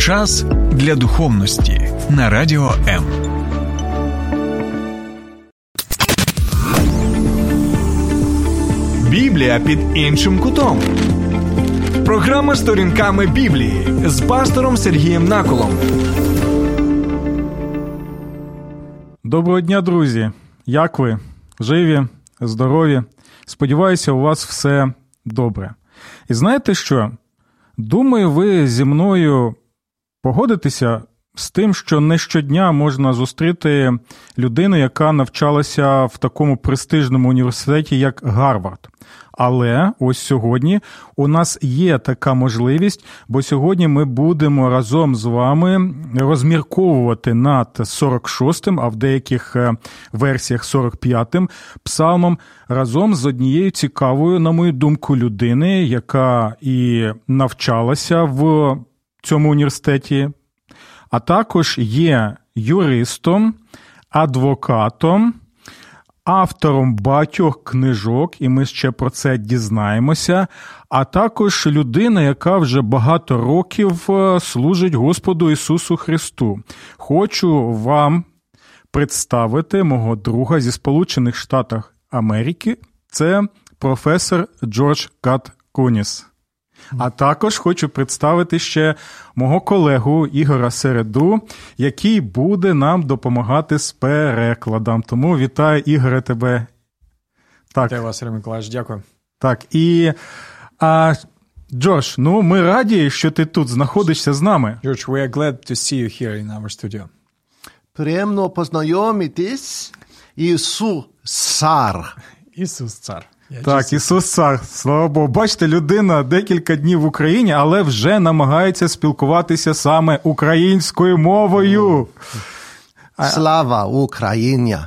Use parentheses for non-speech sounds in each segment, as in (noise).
Час для духовності на радіо М. Біблія під іншим кутом. Програма сторінками Біблії з пастором Сергієм Наколом. Доброго дня, друзі! Як ви? Живі, здорові? Сподіваюся, у вас все добре. І знаєте що? Думаю, ви зі мною погодитеся з тим, що не щодня можна зустріти людину, яка навчалася в такому престижному університеті, як Гарвард. Але ось сьогодні у нас є така можливість, бо сьогодні ми будемо разом з вами розмірковувати над 46-м, а в деяких е, версіях 45-м псалмом разом з однією цікавою, на мою думку, людини, яка і навчалася в цьому університеті, а також є юристом, адвокатом автором багатьох книжок, і ми ще про це дізнаємося. А також людина, яка вже багато років е, служить Господу Ісусу Христу. Хочу вам представити мого друга зі Сполучених Штатів Америки. Це професор Джордж Кат Куніс. А також хочу представити ще мого колегу Ігора Середу, який буде нам допомагати з перекладом. Тому вітаю, Ігоре, тебе. Так. Вітаю вас, Сергій Миколаївич, дякую. Так, і а, Джош, ну ми раді, що ти тут знаходишся з нами. George, we are glad to see you here in our studio. Приємно познайомитись. Ісус Цар. Ісус Цар. Я так, Ісус Цар, слава Богу. Бачите, людина декілька днів в Україні, але вже намагається спілкуватися саме українською мовою. Слава Україні!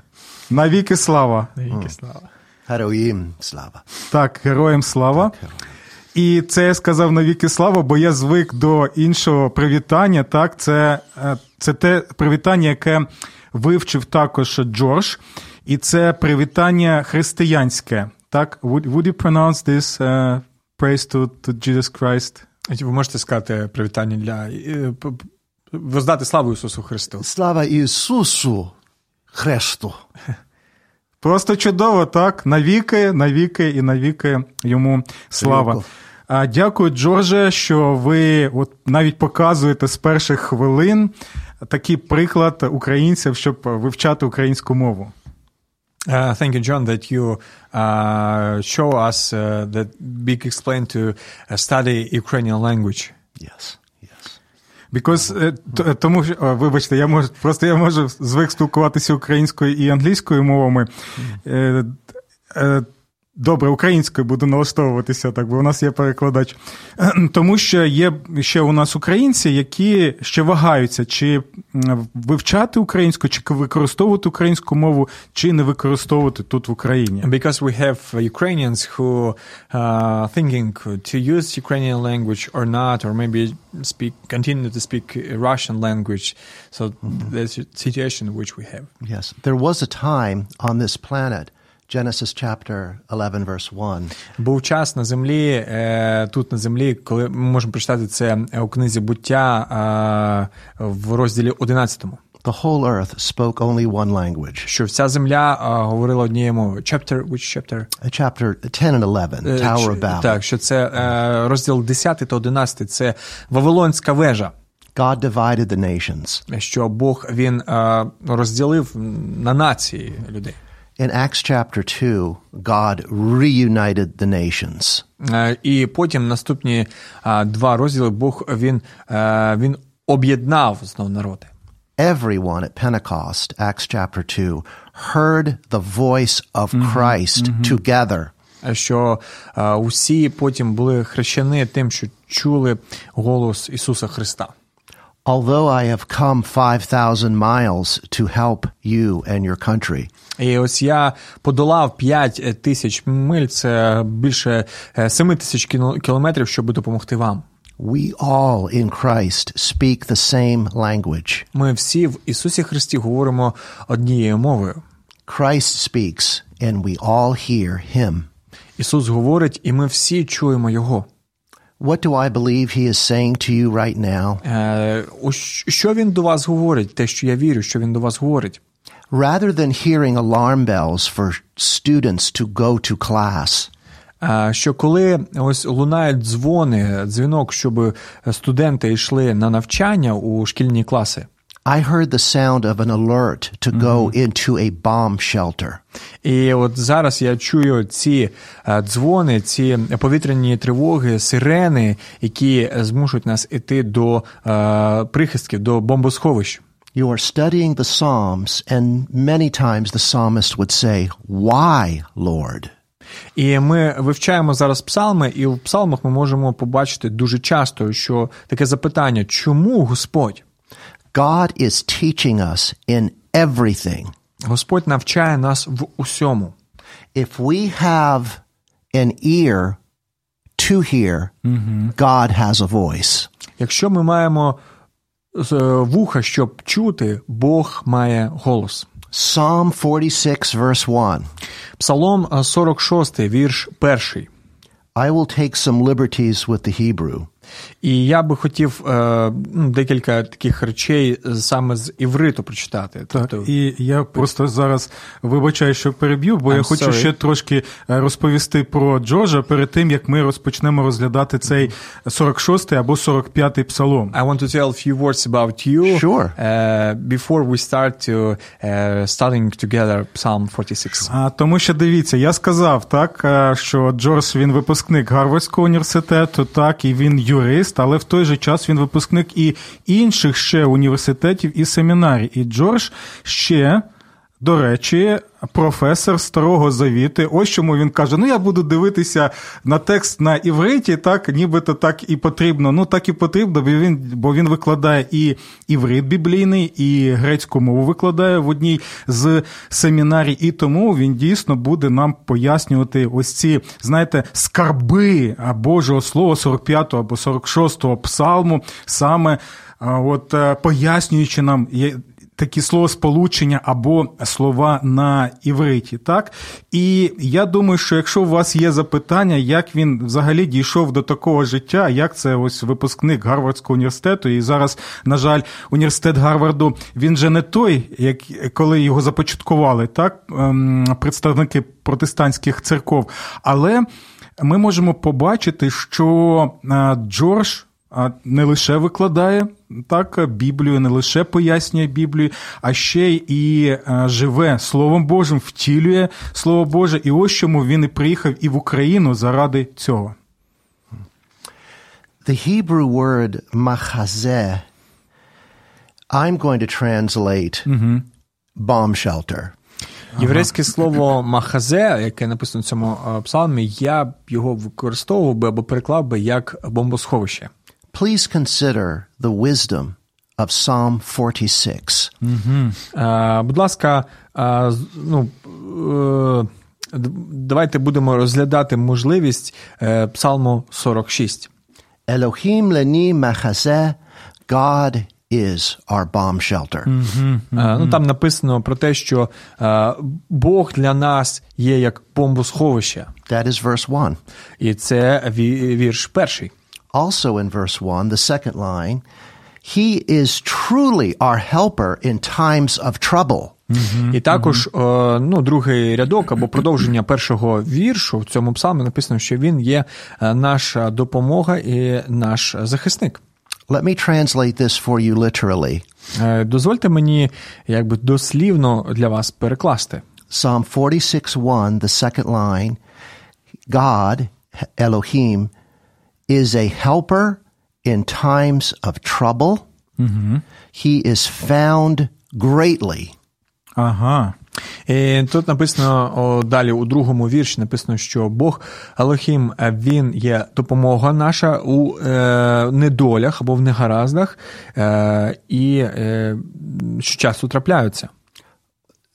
Навіки слава. Навіки слава. Героїм слава. Так, героям слава. Так, і це я сказав навіки слава, бо я звик до іншого привітання. Так, це, е, це те привітання, яке вивчив також Джордж, і це привітання християнське. Так, would, would you pronounce this uh, praise to, to Jesus Christ? Ви можете сказати привітання для воздати славу Ісусу Христу. Слава Ісусу Христу. (laughs) Просто чудово, так? Навіки, навіки і навіки йому слава. А Дякую, Джордже, що ви от навіть показуєте з перших хвилин такий приклад українців, щоб вивчати українську мову. Uh, thank you, John, that you uh, show us uh, that Big explained to study Ukrainian language. Yes. yes. Because, тому вибачте, я можу просто я можу звик спілкуватися українською і англійською мовами. Добре, українською буду налаштовуватися, так бо у нас є перекладач. Тому що є ще у нас українці, які ще вагаються, чи вивчати українську, чи використовувати українську мову, чи не використовувати тут в Україні. Because we have Ukrainians who uh, thinking to use Ukrainian language or not, or maybe speak continue to speak Russian language. So mm-hmm. that's the situation which we have. Yes, there was a time on this planet Genesis chapter 11, verse 1. Був час на землі, тут на землі, коли ми можемо прочитати це у книзі буття в розділі 11. The whole earth spoke only one language. Що вся земля говорила однією мовою. Chapter, which chapter? Chapter 10 and 11, Tower of Babel. Так, що це розділ 10 та 11, це Вавилонська вежа. God divided the nations. Що Бог, він розділив на нації людей. In Acts chapter 2, God reunited the nations. І потім наступні два розділи Бог він, він об'єднав знову народи. Everyone at Pentecost, Acts chapter 2, heard the voice of Christ mm-hmm. together. Що усі потім були хрещені тим, що чули голос Ісуса Христа. І ось я подолав 5 тисяч миль, це більше 7 тисяч кілометрів, щоб допомогти вам. We all in Christ speak the same language. Ми всі в Ісусі Христі говоримо однією мовою. Christ speaks and we all hear him. Ісус говорить, і ми всі чуємо його. What do I believe he is saying to you right now? Е, ось що він до вас говорить, те, що я вірю, що він до вас говорить. Rather than hearing alarm bells for students to go to class, Е, Що коли ось лунають дзвони, дзвінок, щоб студенти йшли на навчання у шкільні класи. I heard the sound of an alert to go into a bomb shelter. І от зараз я чую ці е, дзвони, ці повітряні тривоги, сирени, які змушують нас іти до е, прихистків, до бомбосховищ. You are studying the Psalms, and many times the psalmist would say, Why, Lord? І ми вивчаємо зараз псалми, і в псалмах ми можемо побачити дуже часто, що таке запитання: чому Господь? God is teaching us in everything. Господь навчає нас в усьому. If we have an ear to hear, God has a voice. Якщо ми маємо е, вуха, щоб чути, Бог має голос. Psalm 46, verse 1. Псалом е, 46, вірш 1. I will take some liberties with the Hebrew. І я би хотів е, ну, декілька таких речей саме з івриту прочитати. Так, Тобто, і я просто зараз вибачаю, що переб'ю, бо я I'm хочу sorry. ще трошки е, розповісти про Джорджа перед тим, як ми розпочнемо розглядати цей 46-й або 45-й псалом. I want to tell a few words about you Sure. uh, before we start to uh, studying together Psalm 46. А тому що дивіться, я сказав так, е, що Джордж він випускник Гарвардського університету, так і він юрист, але в той же час він випускник і інших ще університетів і семінарій. І Джордж ще. До речі, професор старого завіти. Ось чому він каже: ну я буду дивитися на текст на івриті, так нібито так і потрібно. Ну так і потрібно, бо він, бо він викладає і іврит біблійний, і грецьку мову викладає в одній з семінарій, і тому він дійсно буде нам пояснювати ось ці, знаєте, скарби Божого Слова 45 або 46 псалму, саме от е, пояснюючи нам. Такі словосполучення або слова на івриті, так? І я думаю, що якщо у вас є запитання, як він взагалі дійшов до такого життя, як це ось випускник Гарвардського університету, і зараз, на жаль, університет Гарварду він же не той, як коли його започаткували, так, ем, представники протестантських церков. Але ми можемо побачити, що е, Джордж а не лише викладає так Біблію, не лише пояснює Біблію, а ще й і е, живе Словом Божим, втілює Слово Боже. І ось чому він і приїхав і в Україну заради цього. The Hebrew word machazeh, I'm going to translate bomb shelter. Єврейське слово махазе, яке написано в цьому е, псалмі, я б його використовував би або переклав би як бомбосховище. Please consider the wisdom of Psalm 46. Е, Будь ласка, е, ну, е, давайте будемо розглядати можливість е, псалму 46. Elohim leni machazeh, God is our bomb shelter. Е, Ну, там написано про те, що е, Бог для нас є як бомбосховище. That is verse 1. І це ві- вірш перший. Also in verse 1, the second line, He is truly our helper in times of trouble. І також е, ну, другий рядок або продовження першого віршу в цьому псалмі написано, що він є е, наша допомога і наш захисник. Let me translate this for you literally. Е, Дозвольте мені якби дослівно для вас перекласти. Psalm 46:1, the second line, God, Elohim, is a helper in times of trouble. He is found greatly. Ага. І тут написано о, далі у другому вірші написано, що Бог Алохім він є допомога наша у е, недолях або в негараздах, е, і е, що часто трапляються.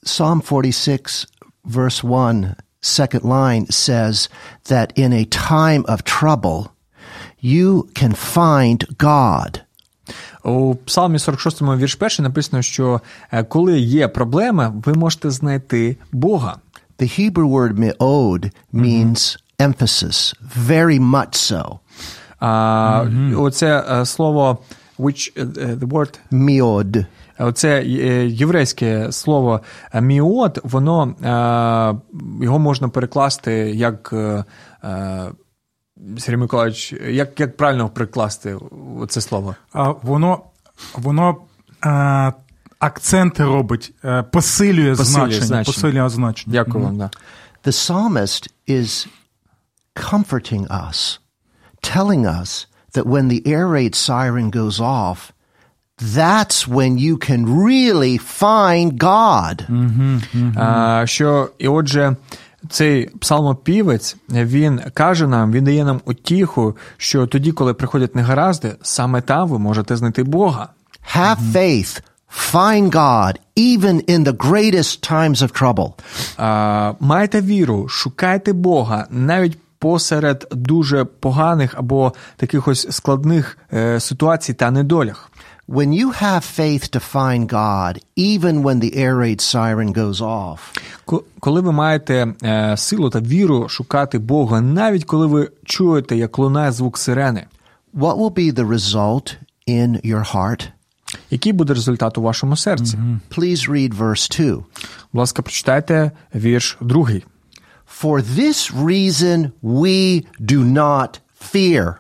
Psalm 46, verse 1, second line says that in a time of trouble, you can find God. У Псалмі 46 вірш перший написано, що е, коли є проблема, ви можете знайти Бога. The Hebrew word me'od means emphasis, very much so. А, Оце е, слово which е, the word Miod. Оце єврейське слово міот, воно його можна перекласти як Сергій Миколаївич, як, як правильно перекласти це слово? А воно воно е, акценти робить, е, посилює, Посилює значення. значення. Посилює значення. Дякую вам. Да. The psalmist is comforting us, telling us that when the air raid siren goes off, that's when you can really find God. А, що, і отже, цей псалмопівець, він каже нам, він дає нам утіху, що тоді, коли приходять негаразди, саме там ви можете знайти Бога. Have faith, find God, even in the greatest times of trouble. А, майте віру, шукайте Бога навіть посеред дуже поганих або таких ось складних е, ситуацій та недолях. When you have faith to find God, even when the air raid siren goes off, Ко- Коли ви маєте е, силу та віру шукати Бога, навіть коли ви чуєте, як лунає звук сирени, what will be the result in your heart? який буде результат у вашому серці? Please read verse 2. Будь ласка, прочитайте вірш другий. For this reason we do not fear.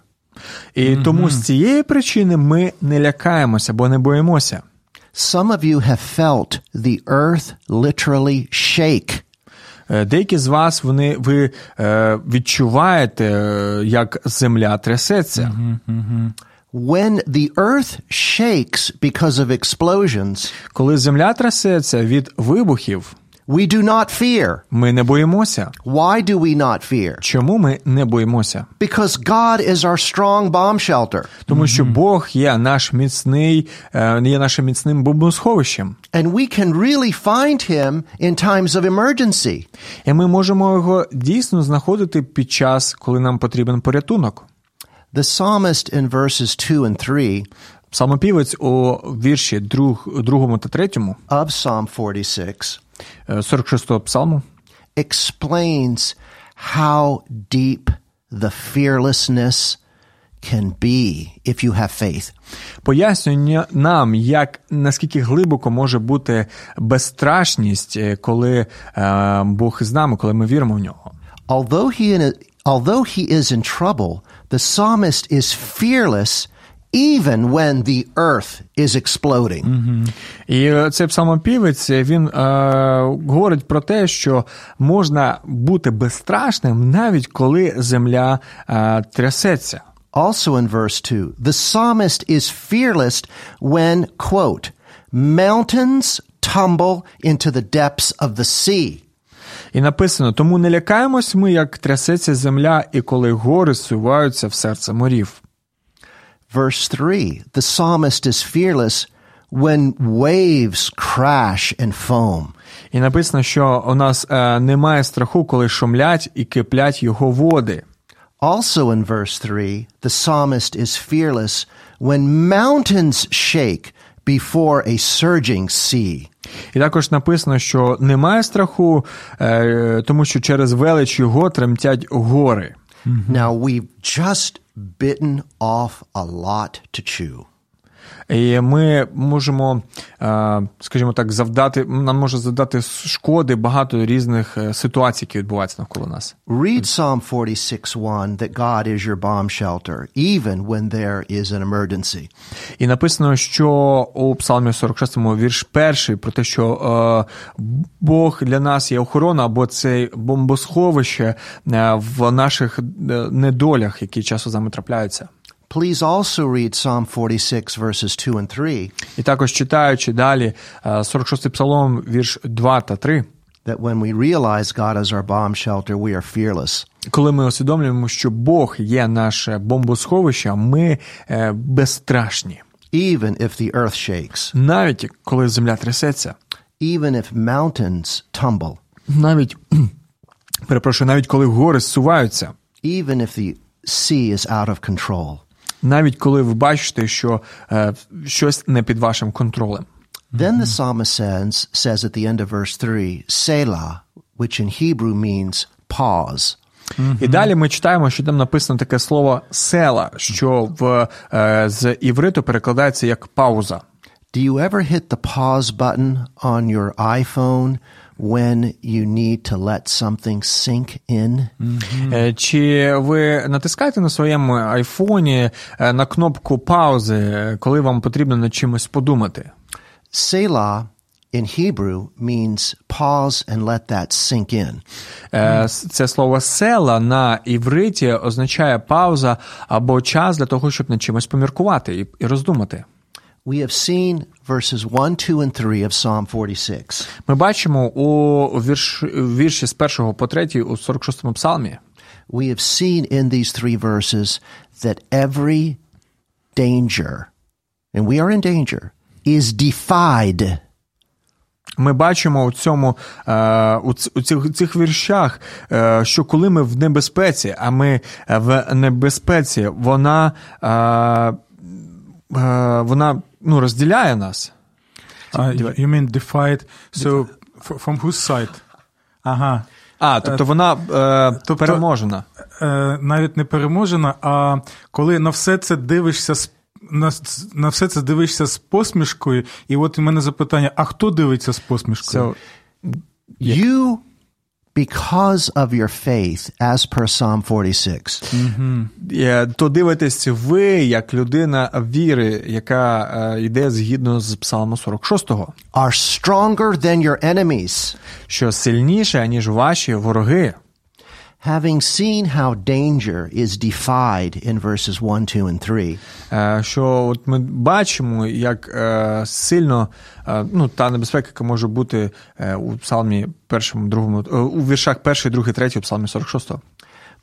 І тому з цієї причини ми не лякаємося, бо не боїмося. Some of you have felt the earth literally shake. Е, Деякі з вас вони ви е, відчуваєте, е, як земля трясеться. When the earth shakes because of explosions, Коли земля трясеться від вибухів, we do not fear. ми не боїмося. Why do we not fear? Чому ми не боїмося? Because God is our strong bomb shelter. Тому що Бог є наш міцний, е, є нашим міцним бомбосховищем. And we can really find him in times of emergency. І ми можемо його дійсно знаходити під час, коли нам потрібен порятунок. The psalmist in verses 2 and 3 Псалмопівець у вірші друг, другому та третьому of Psalm 46 е, 46-го псалму explains how deep the fearlessness can be if you have faith. пояснює нам, як наскільки глибоко може бути безстрашність, е, коли е, Бог з нами, коли ми віримо в нього. Although he, in although he is in trouble, the psalmist is fearless even when the earth is exploding. І е, цей псалмопівець він е, говорить про те, що можна бути безстрашним навіть коли земля е, трясеться. Also in verse 2, the psalmist is fearless when, quote, mountains tumble into the depths of the sea. І написано: тому не лякаємось ми, як трясеться земля, і коли гори суваються в серце морів. Verse 3, the psalmist is fearless when waves crash and foam. І написано, що у нас е, немає страху, коли шумлять і киплять його води. Also in verse 3, the psalmist is fearless when mountains shake before a surging sea. І також написано, що немає страху, е, тому що через велич його тремтять гори. Now we've just bitten off a lot to chew. І ми можемо, е, скажімо так, завдати, нам може завдати шкоди багато різних е, ситуацій, які відбуваються навколо нас. Read Psalm 46:1 that God is your bomb shelter even when there is an emergency. І написано, що у Псалмі 46 вірш перший про те, що е, Бог для нас є охорона або це бомбосховище в наших недолях, які часом з нами трапляються. Please also read Psalm 46 verses 2 and 3 І також читаючи далі е, 46-й псалом, вірш 2 та 3, that when we realize God is our bomb shelter, we are fearless. коли ми усвідомлюємо, що Бог є наше бомбосховище, ми е, безстрашні. Even if the earth shakes, Навіть коли земля трясеться, even if mountains tumble, навіть (clears throat) перепрошую, навіть коли гори зсуваються, even if the sea is out of control. Навіть коли ви бачите, що е, щось не під вашим контролем. Then the psalmist says, says at the end of verse 3, Selah, which in Hebrew means pause. І далі ми читаємо, що там написано таке слово села, що в, е, з івриту перекладається як пауза. Do you ever hit the pause button on your iPhone when you need to let something sink in? Е, Чи ви натискаєте на своєму айфоні е, на кнопку паузи, е, коли вам потрібно над чимось подумати? Selah in Hebrew means pause and let that sink in. Це слово села на івриті означає пауза або час для того, щоб над чимось поміркувати і роздумати. We have seen verses 1, 2, and 3 of Psalm 46. Ми бачимо у вірш, вірші з 1 по 3 у 46-му псалмі, We have seen in these three verses that every danger, and we are in danger, is defied. Ми бачимо у цьому е, у, цих, цих віршах, е, що коли ми в небезпеці, а ми е, в небезпеці, вона, вона ну, розділяє нас. Uh, you mean defied, so from whose side? Ага. А, тобто вона е, тобто- переможена. Е, навіть не переможена, а коли на все це дивишся з на, на все це дивишся з посмішкою, і от у мене запитання: а хто дивиться з посмішкою? So, You, because of your faith, as per Psalm 46, е, то дивитесь ви як людина віри, яка е, йде згідно з Псалму 46-го, are stronger than your enemies. що сильніше, ніж ваші вороги. Having seen how danger is defied in verses 1, 2, and 3, Е, Що от ми бачимо, як е, сильно е, ну, та небезпека, яка може бути е, у псалмі першому, другому, е, у віршах перший, другий, третій, у псалмі 46-го.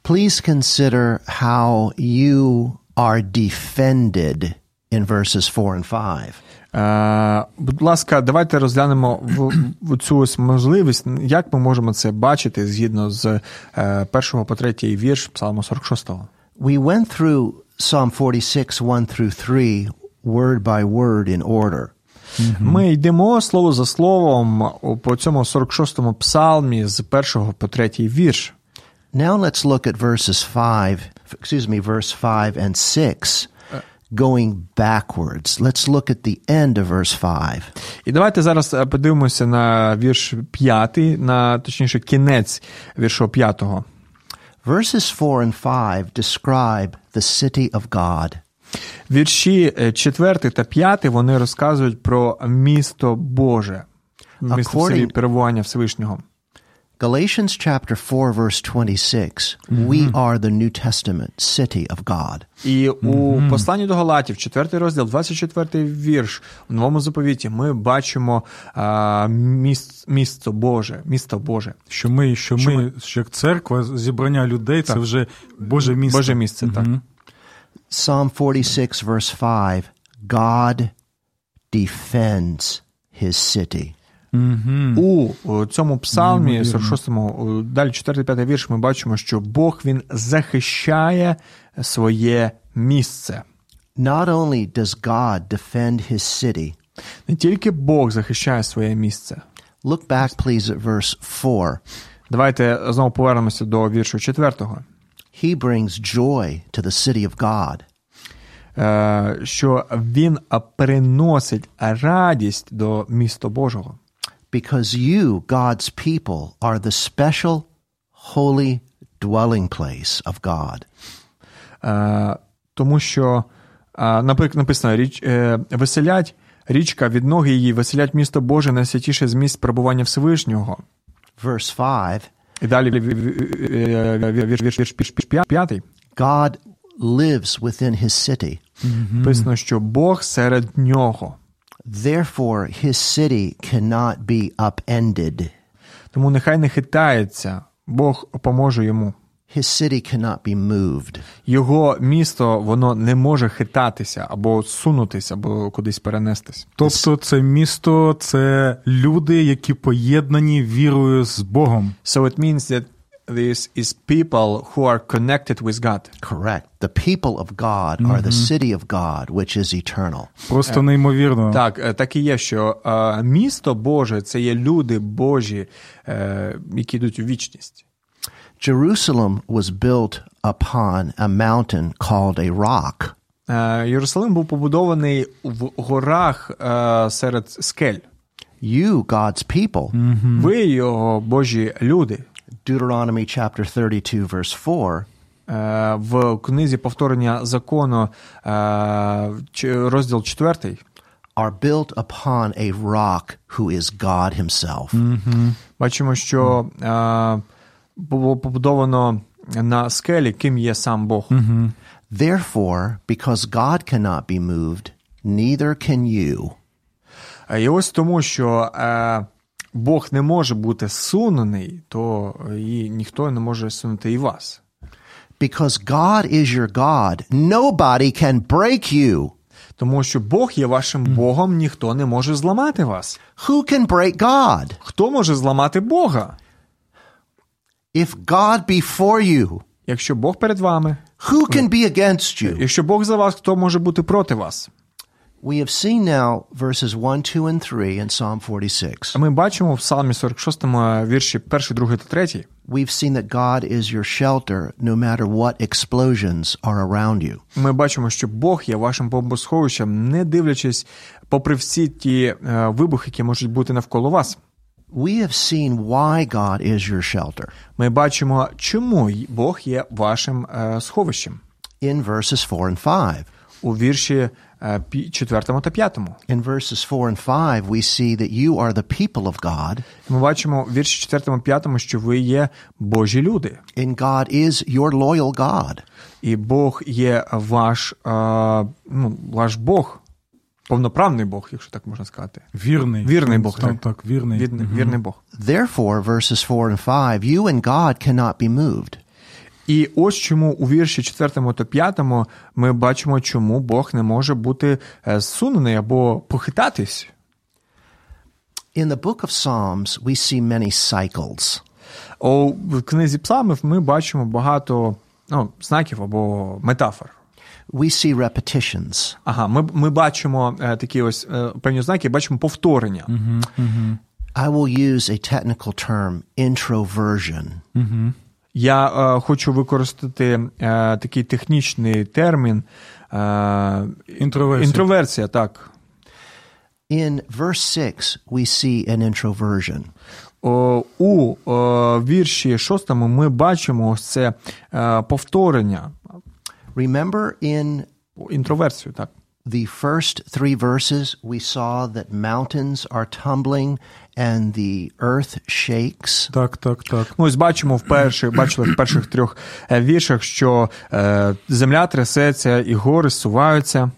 please consider how you are defended in verses 4 and 5. Е, Будь ласка, давайте розглянемо в, в цю ось можливість, як ми можемо це бачити згідно з е, першого по третій вірш Псалму 46-го. We went through Psalm 46, 1 through 3, word by word in order. Ми йдемо слово за словом по цьому 46-му псалмі з першого по третій вірш. Now let's look at verses 5, excuse me, verse 5 and 6, going backwards. Let's look at the end of verse 5. І давайте зараз е, подивимося на вірш п'ятий, на точніше кінець віршу п'ятого. Verses 4 and 5 describe the city of God. Вірші е, четвертий та п'ятий вони розказують про місто Боже, місто перебування Всевишнього. Galatians chapter 4 verse 26, we are the New Testament city of God. І у посланні до Галатів, 4 розділ, 24 вірш, у новому заповіті ми бачимо а, міс, місто Боже, місто Боже, Що ми, що ми, що як церква, зібрання людей, це вже Боже місце. Боже місце, так. Psalm 46 verse 5, God defends his city. У, у цьому псалмі, 46-му, далі 4-5 вірш, ми бачимо, що Бог він захищає своє місце. Not only does God defend his city, Не тільки Бог захищає своє місце. look back please at verse 4. Давайте знову повернемося до віршу 4. He brings joy to the city of God. Е, що він приносить радість до міста Божого. Because you, God's people, are the special, holy dwelling place of God. Е, тому що, е, наприклад, написано, річ, е, веселять річка від ноги її, веселять місто Боже найсвятіше з місць перебування Всевишнього. Verse 5 І далі ві- ві- ві- ві- вірш, вірш, вірш, вірш, вірш п'ятий. God lives within his city. Написано, що Бог серед нього. Therefore, his city cannot be upended. Тому нехай не хитається, Бог поможе йому. His city cannot be moved. Його місто воно не може хитатися або сунутися, або кудись перенестись. Тобто це місто, це люди, які поєднані вірою з Богом. So it means that this is people who are connected with God. Correct. The people of God are the city of God, which is eternal. Просто неймовірно. Так, е, так і є, що е, місто Боже це є люди Божі, е, які йдуть у вічність. Jerusalem was built upon a mountain called a rock. Е, Єрусалим був побудований в горах е, серед скель. You, God's people. Ви його Божі люди. Deuteronomy chapter 32, verse 4 Е, В книзі повторення закону, е, розділ 4, are built upon a rock who is God Himself. бачимо, що е, було побудовано на скелі, ким є сам Бог. Therefore, because God cannot be moved, neither can you. Е, І ось тому, що е, Бог не може бути сунений, то і ніхто не може сунути і вас. Because God is your God, nobody can break you. Тому що Бог є вашим Богом, ніхто не може зламати вас. Who can break God? Хто може зламати Бога? If God be for you, Якщо Бог перед вами, who can be against you? якщо Бог за вас, хто може бути проти вас? We have seen now verses 1, 2, and 3 in Psalm 46. Ми бачимо в Псалмі 46 вірші 1, 2 та 3. We've seen that God is your shelter no matter what explosions are around you. Ми бачимо, що Бог є вашим бомбосховищем, не дивлячись попри всі ті е, вибухи, які можуть бути навколо вас. We have seen why God is your shelter Ми бачимо, чому Бог є вашим е, сховищем in verses 4 and 5. у вірші 4 та 5. In verses 4 and 5, we see that you are the people of God, Ми бачимо в вірші 4 5, що ви є Божі люди, and God is your loyal God. і Бог є ваш, е, ну, ваш Бог, повноправний Бог, якщо так можна сказати. Вірний. Вірний Бог, Так, так. так, вірний. Вірний, вірний Бог. Therefore, verses 4 and 5, you and God cannot be moved. І ось чому у вірші 4 та 5 ми бачимо, чому Бог не може бути е, зсунений або похитатись. In the book of Psalms, we see many cycles. У в книзі Псалмів ми бачимо багато ну, знаків або метафор. We see repetitions. Ага, ми, ми бачимо е, такі ось е, певні знаки, бачимо повторення. I will use a technical term, introversion. Я е, хочу використати е, такий технічний термін е, Інтроверсія. інтроверсія, так. In verse 6, we see an introversion. О, у о, вірші шостому ми бачимо ось це е, повторення, Remember in інтроверсію, так. The first three verses, we saw that mountains are tumbling and the earth shakes. Так, так, так. Ну, ось бачимо в перших, бачили в перших трьох е, віршах, що е, земля трясеться і гори суваються.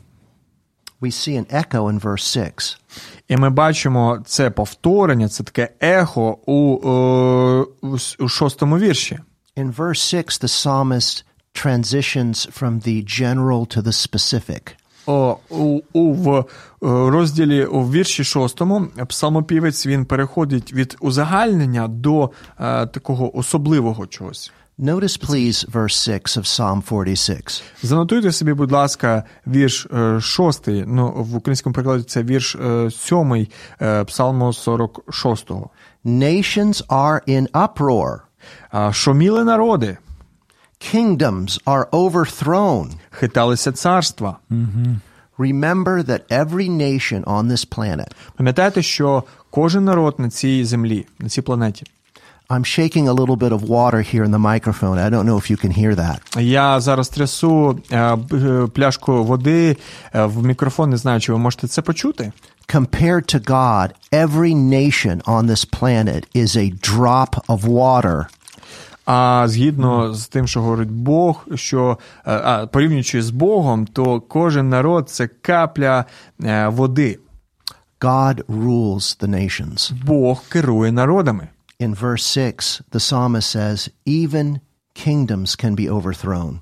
We see an echo in verse 6. І ми бачимо це повторення, це таке ехо у, е, у, у шостому вірші. In verse 6, the psalmist transitions from the general to the specific. У, у в е, розділі у вірші шостому псалмопівець він переходить від узагальнення до е, такого особливого чогось. Notice, please, verse 6 of Psalm 46. Занотуйте собі, будь ласка, вірш е, шостий. Ну, в українському перекладі це вірш е, сьомий псалму 46. Nations are in uproar, Шуміли народи, kingdoms are overthrown. хиталися царства. Remember that every nation on this planet, Пам'ятайте, що кожен народ на цій землі, на цій планеті. I'm shaking a little bit of water here in the microphone. I don't know if you can hear that. Я зараз трясу е, б- е, пляшку води е, в мікрофон, не знаю, чи ви можете це почути. Compared to God, every nation on this planet is a drop of water. А згідно з тим, що говорить Бог, що е, а, порівнюючи з Богом, то кожен народ це капля е, води. God rules the nations. Бог керує народами. In verse 6, the psalmist says, even kingdoms can be overthrown.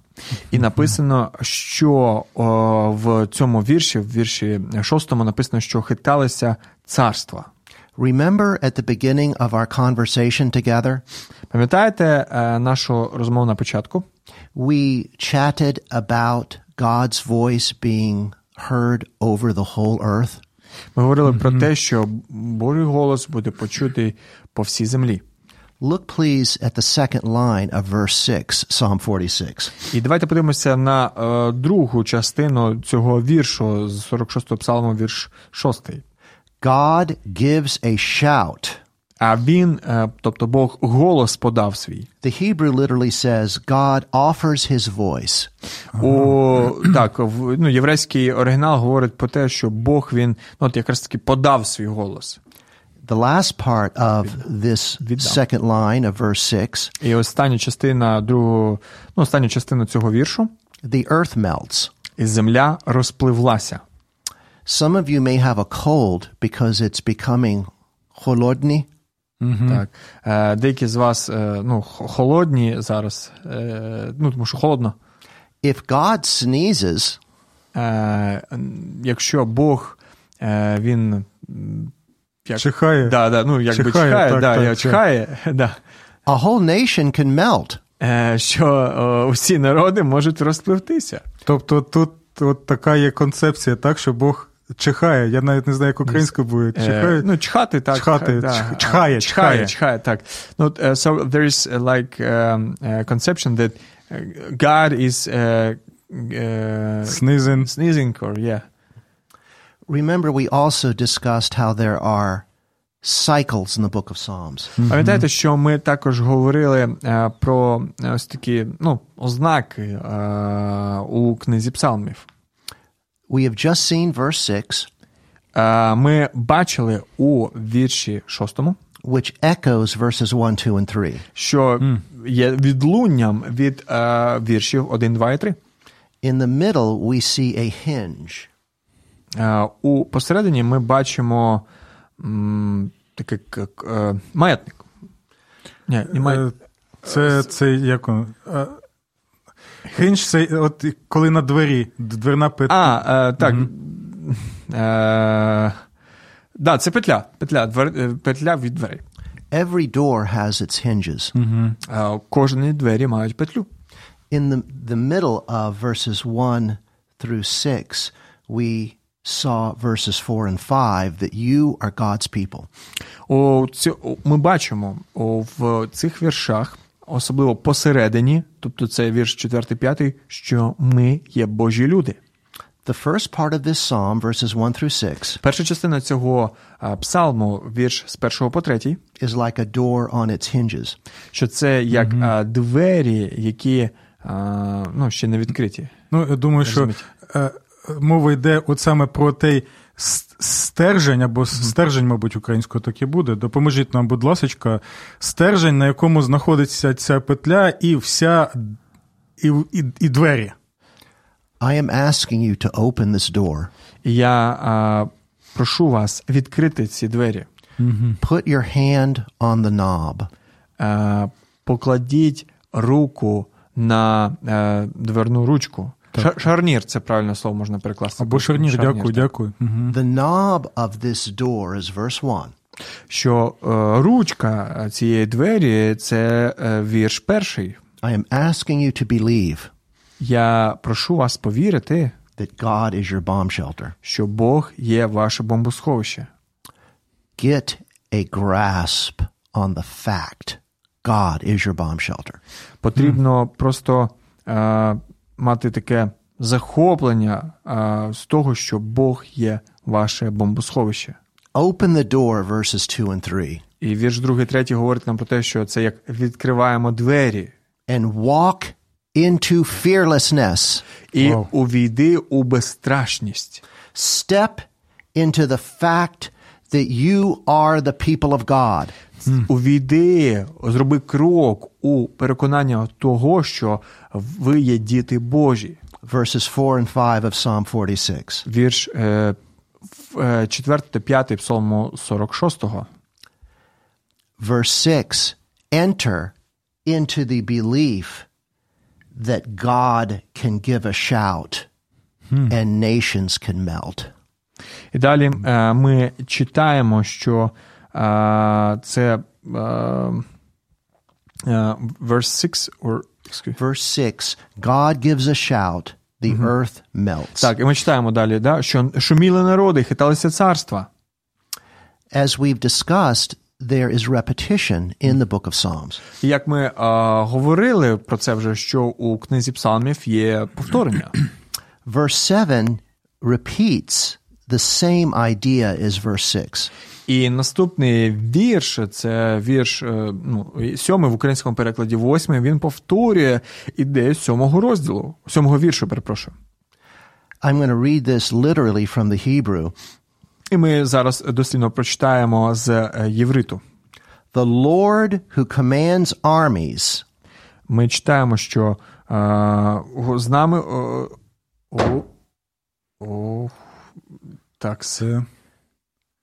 І написано, що о, в цьому вірші, в вірші шостому, написано, що хиталися царства. Remember at the beginning of our conversation together, Пам'ятаєте е, нашу розмову на початку? we chatted about God's voice being heard over the whole earth? Ми говорили про те, що Божий голос буде почутий по всій землі. Look, please, at the second line of verse 6, Psalm 46. І давайте подивимося на е, другу частину цього віршу з 46-го псалму, вірш 6. God gives a shout. А він, е, тобто Бог, голос подав свій. The Hebrew literally says, God offers his voice. У, так, в, ну, єврейський оригінал говорить про те, що Бог він ну, от якраз таки подав свій голос. The last part of this second line of verse 6 І остання частина другого, ну, остання частина цього віршу, the earth melts. і земля розпливлася. Some of you may have a cold because it's becoming холодний. Так. Е, деякі з вас е, ну, холодні зараз, е, ну, тому що холодно. If God sneezes, Е, якщо Бог е, він як, Чихає. Да, да, ну, якби Чихає, чихає, так, да, так, так. чихає, (laughs) да. a whole nation can melt. Е, що е, усі народи можуть розпливтися. Тобто тут от така є концепція, так, що Бог чихає. Я навіть не знаю, як українською буде. Е, ну, чхати, так. Чхати, да. чхає, чхає, чхає. так. Ну, от, е, so there is uh, like um, a conception that uh, God is uh, uh, Снизен. sneezing or yeah. Remember, we also discussed how there are cycles in the book of Psalms. Пам'ятаєте, що ми також говорили е, про е, ось такі ну, ознаки е, у книзі псалмів. We have just seen verse 6, Е, ми бачили у вірші шостому, which echoes verses 1, 2, and 3. що є відлунням від е, віршів 1, 2 і 3. In the middle, we see a hinge. Е, у посередині ми бачимо м, к- е, маятник. Ні, не. Е, Це, це як воно? Е, Хинч це от коли на двері, дверна петля. А, е, так. Е, да, це петля. Петля, двер, е, петля від дверей. Every door has its hinges. Е, кожні двері мають петлю. In the, the middle of verses 1 through 6, we saw verses 4 and 5 that you are God's people. У ці, ми бачимо у, в цих віршах, особливо посередині, тобто це вірш 4-5, що ми є Божі люди. The first part of this psalm, verses 1 through 6, Перша частина цього псалму, вірш з першого по третій, is like a door on its hinges. що це як е, двері, які ну, ще не відкриті. Ну, я думаю, що е, мова йде от саме про той стержень, або стержень, мабуть, українською так і буде. Допоможіть нам, будь ласка, стержень, на якому знаходиться ця петля і вся і, і, і двері. I am asking you to open this door. Я е, прошу вас відкрити ці двері. Put your hand on the knob. Е, покладіть руку на е, дверну ручку. Ша- Шарнір це правильне слово можна перекласти. Або шарнір, дякую, так. дякую. Угу. The knob of this door is verse 1. Що е, ручка цієї двері це е, вірш перший. I am asking you to believe Я прошу вас повірити, that God is your bomb shelter. що Бог є ваше бомбосховище. Get a grasp on the fact God is your bomb shelter. Потрібно просто е, мати таке захоплення е, з того, що Бог є ваше бомбосховище. Open the door, verses 2 and 3, І вірш 2, 3 говорить нам про те, що це як відкриваємо двері and walk into fearlessness. і увійди у безстрашність. Step into the fact that you are the people of God. Увійди, зроби крок у переконання того, що ви є діти Божі. Verses 4 and 5 of Psalm 46. Вірш е, в- е, 4 та 5 псалму 46. Verse 6 Enter into the belief that God can give a shout and nations can melt. І далі е, ми читаємо, що е, це е, verse 6 or. Verse 6 God gives a shout, the earth melts. Так, і ми читаємо далі, да, що шуміли народи, хиталися царства. As we've discussed, there is repetition in the book of Psalms. Як ми а, говорили про це вже, що у книзі псалмів є повторення. Verse 7 repeats the same idea as verse 6. І наступний вірш, це вірш е, ну, сьомий в українському перекладі восьмий, він повторює ідею сьомого розділу, сьомого віршу, перепрошую. I'm going to read this literally from the Hebrew. І ми зараз дослідно прочитаємо з е, євриту. The Lord who commands armies Ми читаємо, що е, з нами. О, о, о, так, Це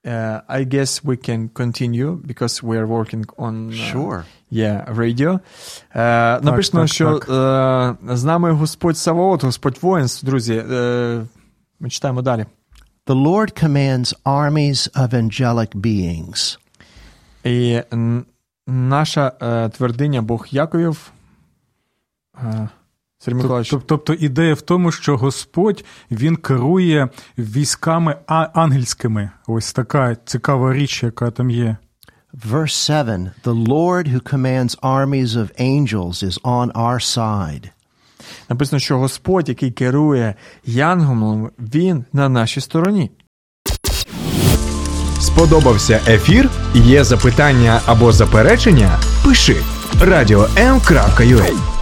Uh, I guess we can continue because we are working on uh, Sure. yeah, radio. Uh, написано, так, що так. uh, з нами Господь Саваот, Господь воїнств, друзі. Uh, ми читаємо далі. The Lord commands armies of angelic beings. І н- наша uh, твердиня Бог Яковів. Uh, Сергій Миколаївич, Тоб- Тобто ідея в тому, що Господь він керує військами ангельськими. Ось така цікава річ, яка там є. Verse 7 The Lord who commands armies of angels is on our side. написано, що Господь, який керує янголом, він на нашій стороні. Сподобався ефір? Є запитання або заперечення? Пиши радіом.ua